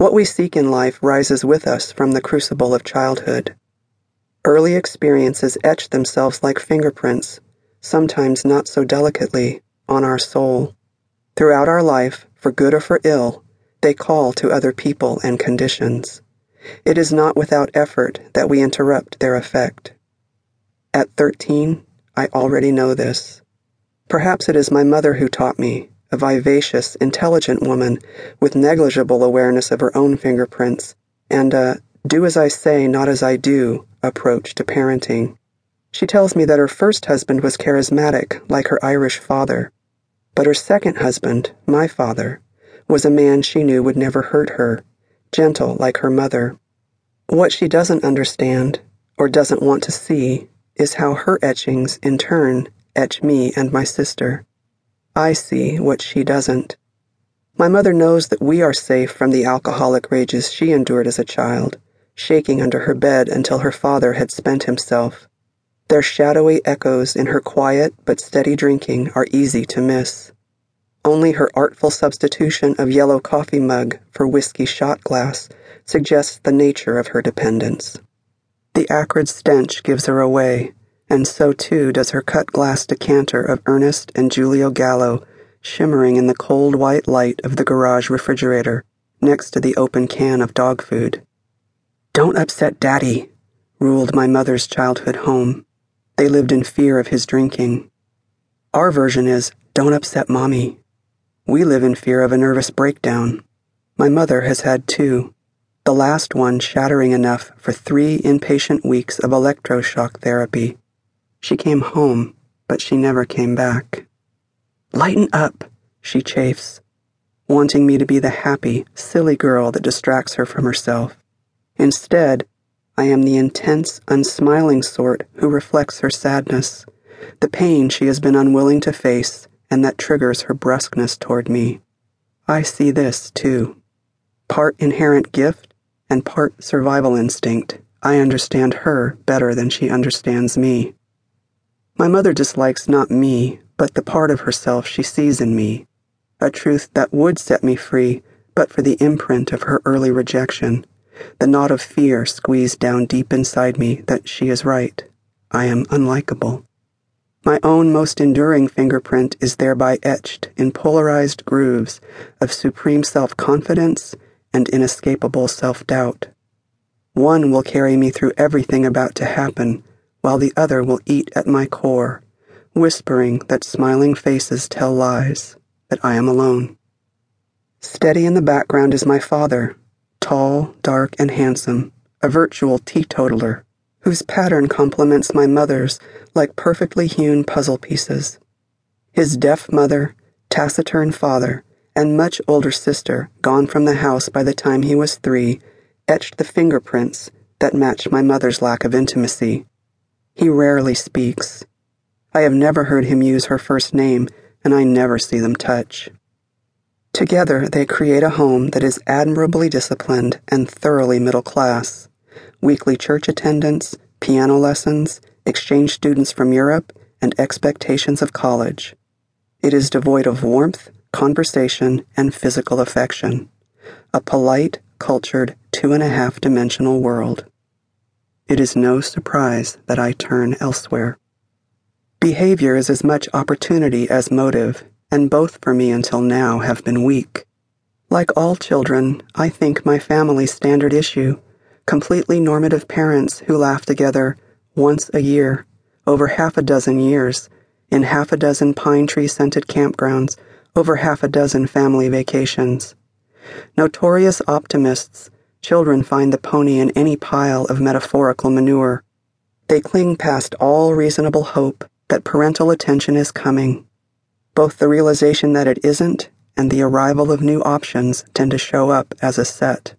What we seek in life rises with us from the crucible of childhood. Early experiences etch themselves like fingerprints, sometimes not so delicately, on our soul. Throughout our life, for good or for ill, they call to other people and conditions. It is not without effort that we interrupt their effect. At thirteen, I already know this. Perhaps it is my mother who taught me, a vivacious, intelligent woman with negligible awareness of her own fingerprints, and a do as I say, not as I do approach to parenting. She tells me that her first husband was charismatic, like her Irish father, but her second husband, my father, was a man she knew would never hurt her, gentle like her mother. What she doesn't understand, or doesn't want to see, is how her etchings, in turn, etch me and my sister. I see what she doesn't. My mother knows that we are safe from the alcoholic rages she endured as a child, shaking under her bed until her father had spent himself. Their shadowy echoes in her quiet but steady drinking are easy to miss. Only her artful substitution of yellow coffee mug for whiskey shot glass suggests the nature of her dependence. The acrid stench gives her away, and so too does her cut glass decanter of Ernest and Julio Gallo shimmering in the cold white light of the garage refrigerator next to the open can of dog food. Don't upset Daddy, ruled my mother's childhood home. They lived in fear of his drinking. Our version is, Don't upset Mommy. We live in fear of a nervous breakdown. My mother has had two, the last one shattering enough for three inpatient weeks of electroshock therapy she came home, but she never came back. Lighten up, she chafes, wanting me to be the happy, silly girl that distracts her from herself. Instead, I am the intense, unsmiling sort who reflects her sadness, the pain she has been unwilling to face, and that triggers her brusqueness toward me. I see this, too. Part inherent gift and part survival instinct. I understand her better than she understands me. My mother dislikes not me, but the part of herself she sees in me, a truth that would set me free but for the imprint of her early rejection, the knot of fear squeezed down deep inside me that she is right. I am unlikable. My own most enduring fingerprint is thereby etched in polarized grooves of supreme self confidence and inescapable self doubt. One will carry me through everything about to happen while the other will eat at my core, whispering that smiling faces tell lies, that I am alone. Steady in the background is my father, tall, dark, and handsome, a virtual teetotaler, whose pattern complements my mother's like perfectly hewn puzzle pieces. His deaf mother, taciturn father, and much older sister, gone from the house by the time he was three, etched the fingerprints that match my mother's lack of intimacy. He rarely speaks. I have never heard him use her first name, and I never see them touch. Together, they create a home that is admirably disciplined and thoroughly middle class. Weekly church attendance, piano lessons, exchange students from Europe, and expectations of college. It is devoid of warmth, conversation, and physical affection. A polite, cultured, two and a half dimensional world it is no surprise that I turn elsewhere. Behavior is as much opportunity as motive, and both for me until now have been weak. Like all children, I think my family's standard issue completely normative parents who laugh together once a year, over half a dozen years, in half a dozen pine tree scented campgrounds, over half a dozen family vacations. Notorious optimists Children find the pony in any pile of metaphorical manure. They cling past all reasonable hope that parental attention is coming. Both the realization that it isn't and the arrival of new options tend to show up as a set.